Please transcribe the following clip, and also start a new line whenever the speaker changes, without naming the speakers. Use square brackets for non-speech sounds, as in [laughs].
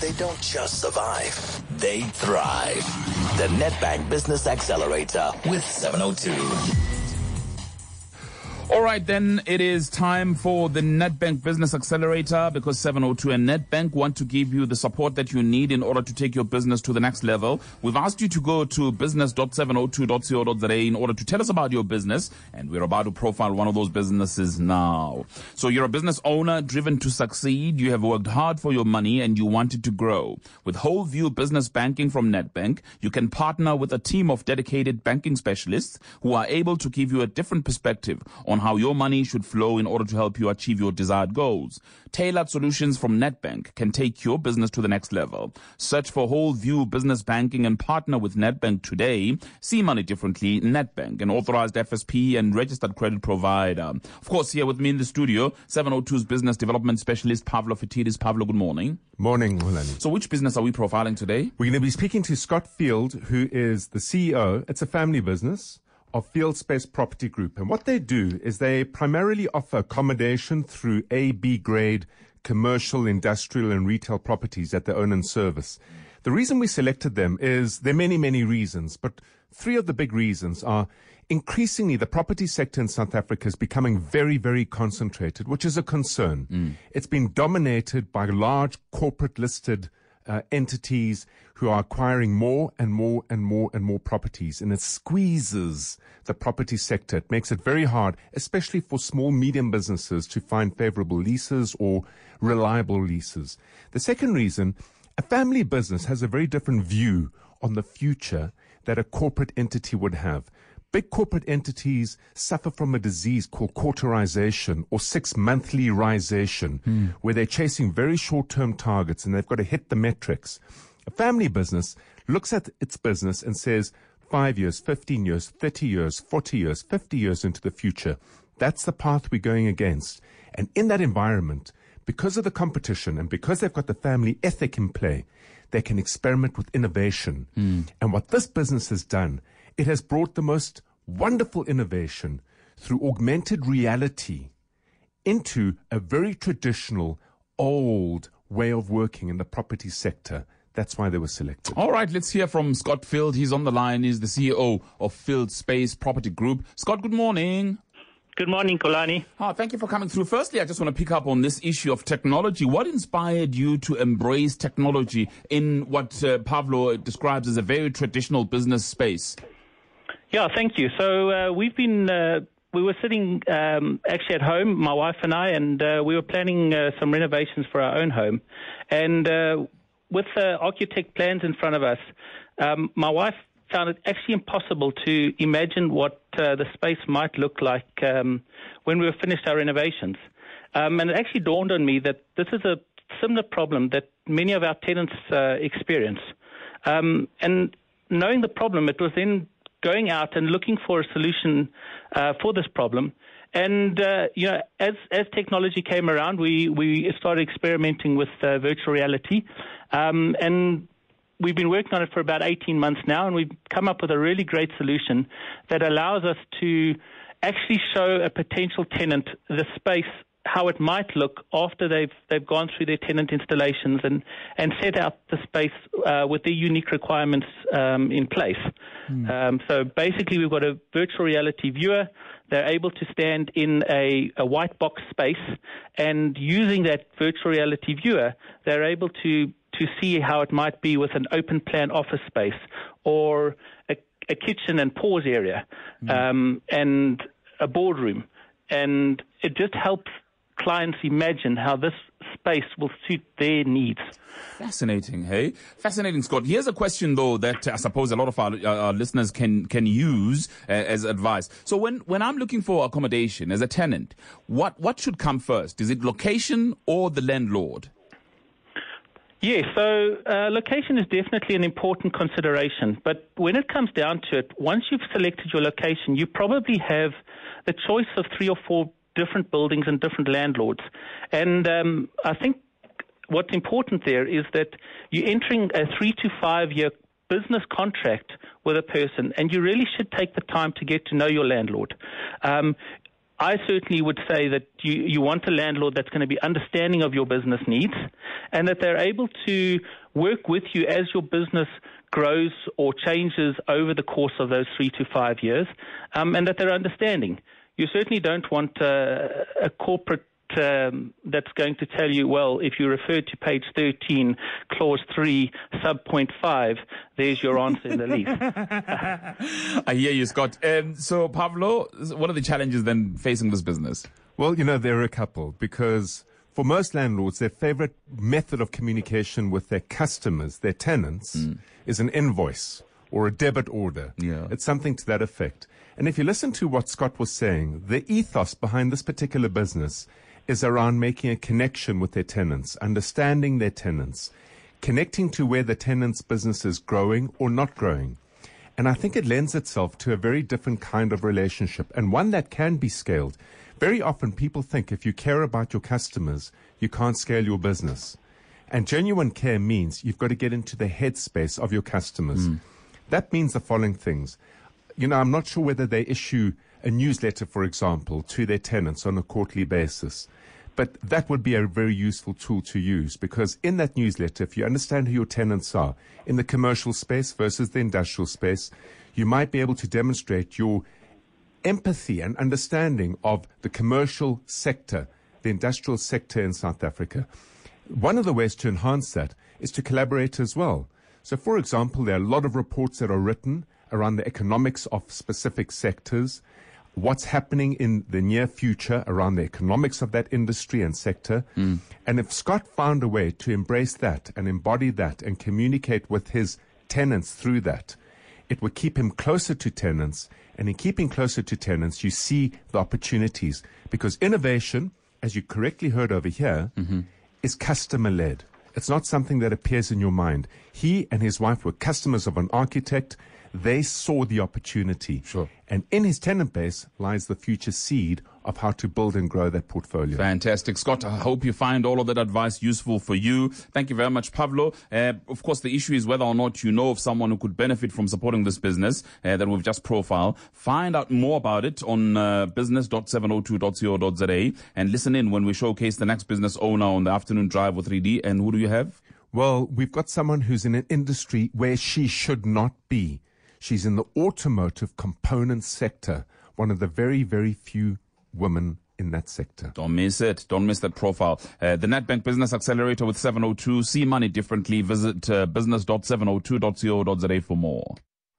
they don't just survive, they thrive. The Nedbank Business Accelerator with 702.
All right, then it is time for the Nedbank Business Accelerator because 702 and Nedbank want to give you the support that you need in order to take your business to the next level. We've asked you to go to business.702.co.za in order to tell us about your business, and we're about to profile one of those businesses now. So you're a business owner driven to succeed. You have worked hard for your money and you want it to grow. With whole view business banking from Nedbank, you can partner with a team of dedicated banking specialists who are able to give you a different perspective on on how your money should flow in order to help you achieve your desired goals. Tailored solutions from Nedbank can take your business to the next level. Search for whole view business banking and partner with Nedbank today. See money differently. Nedbank, an authorized FSP and registered credit provider. Of course, here with me in the studio, 702's business development specialist Pavlo Phitidis. Pavlo, good morning.
Morning, Mulani.
So, which business are we profiling today?
We're going to be speaking to Scott Field, who is the CEO. It's a family business of Fieldspace Property Group. And what they do is they primarily offer accommodation through A, B grade commercial, industrial, and retail properties that they own and service. The reason we selected them is there are many, many reasons, but three of the big reasons are increasingly the property sector in South Africa is becoming very, very concentrated, which is a concern. Mm. It's been dominated by large corporate listed uh, entities who are acquiring more and more and more and more properties, and it squeezes the property sector. It makes it very hard, especially for small, medium businesses, to find favorable leases or reliable leases. The second reason, a family business has a very different view on the future that a corporate entity would have. Big corporate entities suffer from a disease called quarterization or six monthly risation, mm. where they're chasing very short term targets and they've got to hit the metrics. A family business looks at its business and says, five years, 15 years, 30 years, 40 years, 50 years into the future. That's the path we're going against. And in that environment, because of the competition and because they've got the family ethic in play, they can experiment with innovation. Mm. And what this business has done it has brought the most wonderful innovation through augmented reality into a very traditional, old way of working in the property sector. That's why they were selected.
All right, let's hear from Scott Field. He's on the line. He's the CEO of Fieldspace Property Group. Scott, good morning.
Good morning, Kolani.
Oh, thank you for coming through. Firstly, I just want to pick up on this issue of technology. What inspired you to embrace technology in what uh, Pavlo describes as a very traditional business space?
Yeah, thank you. So uh, we've been. Uh, we were sitting um, actually at home, my wife and I, and uh, we were planning uh, some renovations for our own home. And uh, with the architect plans in front of us, um, my wife found it actually impossible to imagine what uh, the space might look like um, when we were finished our renovations. Um, and it actually dawned on me that this is a similar problem that many of our tenants experience. Um, and knowing the problem, it was then going out and looking for a solution uh, for this problem. And uh, you know, as as technology came around, we we started experimenting with uh, virtual reality, um, and we've been working on it for about 18 months now, and we've come up with a really great solution that allows us to actually show a potential tenant the space how it might look after they've they've gone through their tenant installations and and set out the space uh, with their unique requirements um, in place. Mm. Um, so basically, we've got a virtual reality viewer. They're able to stand in a, a white box space, and using that virtual reality viewer, they're able to to see how it might be with an open plan office space or a, a kitchen and pause area mm. um, and a boardroom and it just helps clients imagine how this space will suit their needs.
Fascinating, hey? Fascinating, Scott. Here's a question, though, that I suppose a lot of our, our listeners can can use uh, as advice. So, when, when I'm looking for accommodation as a tenant, what, what should come first? Is it location or the landlord?
Yes, so uh, location is definitely an important consideration. But when it comes down to it, once you've selected your location, you probably have the choice of three or four different buildings and different landlords. And um, I think what's important there is that you're entering a three to five year business contract with a person, and you really should take the time to get to know your landlord. Um, I certainly would say that you, you want a landlord that's going to be understanding of your business needs and that they're able to work with you as your business grows or changes over the course of those three to five years um, and that they're understanding. You certainly don't want uh, a corporate um, that's going to tell you, well, if you refer to page 13, clause 3, sub point 5, there's your answer in the lease. [laughs]
I hear you, Scott. Um, so, Pavlo, what are the challenges then facing this business?
Well, you know, there are a couple because for most landlords, their favorite method of communication with their customers, their tenants, mm. is an invoice or a debit order.
Yeah.
It's something to that effect. And if you listen to what Scott was saying, the ethos behind this particular business is around making a connection with their tenants, understanding their tenants, connecting to where the tenant's business is growing or not growing. And I think it lends itself to a very different kind of relationship and one that can be scaled. Very often people think if you care about your customers, you can't scale your business. And genuine care means you've got to get into the headspace of your customers. Mm. That means the following things. You know, I'm not sure whether they issue a newsletter, for example, to their tenants on a quarterly basis. But that would be a very useful tool to use because in that newsletter, if you understand who your tenants are in the commercial space versus the industrial space, you might be able to demonstrate your empathy and understanding of the commercial sector, the industrial sector in South Africa. One of the ways to enhance that is to collaborate as well. So, for example, there are a lot of reports that are written around the economics of specific sectors what's happening in the near future around the economics of that industry and sector. Mm. And if Scott found a way to embrace that and embody that and communicate with his tenants through that, it would keep him closer to tenants. And in keeping closer to tenants, you see the opportunities because innovation, as you correctly heard over here, mm-hmm. is customer led. It's not something that appears in your mind. He and his wife were customers of an architect. They saw the opportunity.
Sure.
And in his tenant base lies the future seed of how to build and grow that portfolio.
Fantastic. Scott, I hope you find all of that advice useful for you. Thank you very much, Pavlo. Uh, of course, the issue is whether or not you know of someone who could benefit from supporting this business uh, that we've just profiled. Find out more about it on uh, business.702.co.za and listen in when we showcase the next business owner on the afternoon drive with 3D. And who do you have?
Well, we've got someone who's in an industry where she should not be. She's in the automotive component sector, one of the very, very few women in that sector.
Don't miss it. Don't miss that profile. Uh, the Nedbank Business Accelerator with 702. See money differently. Visit uh, business.702.co.za for more.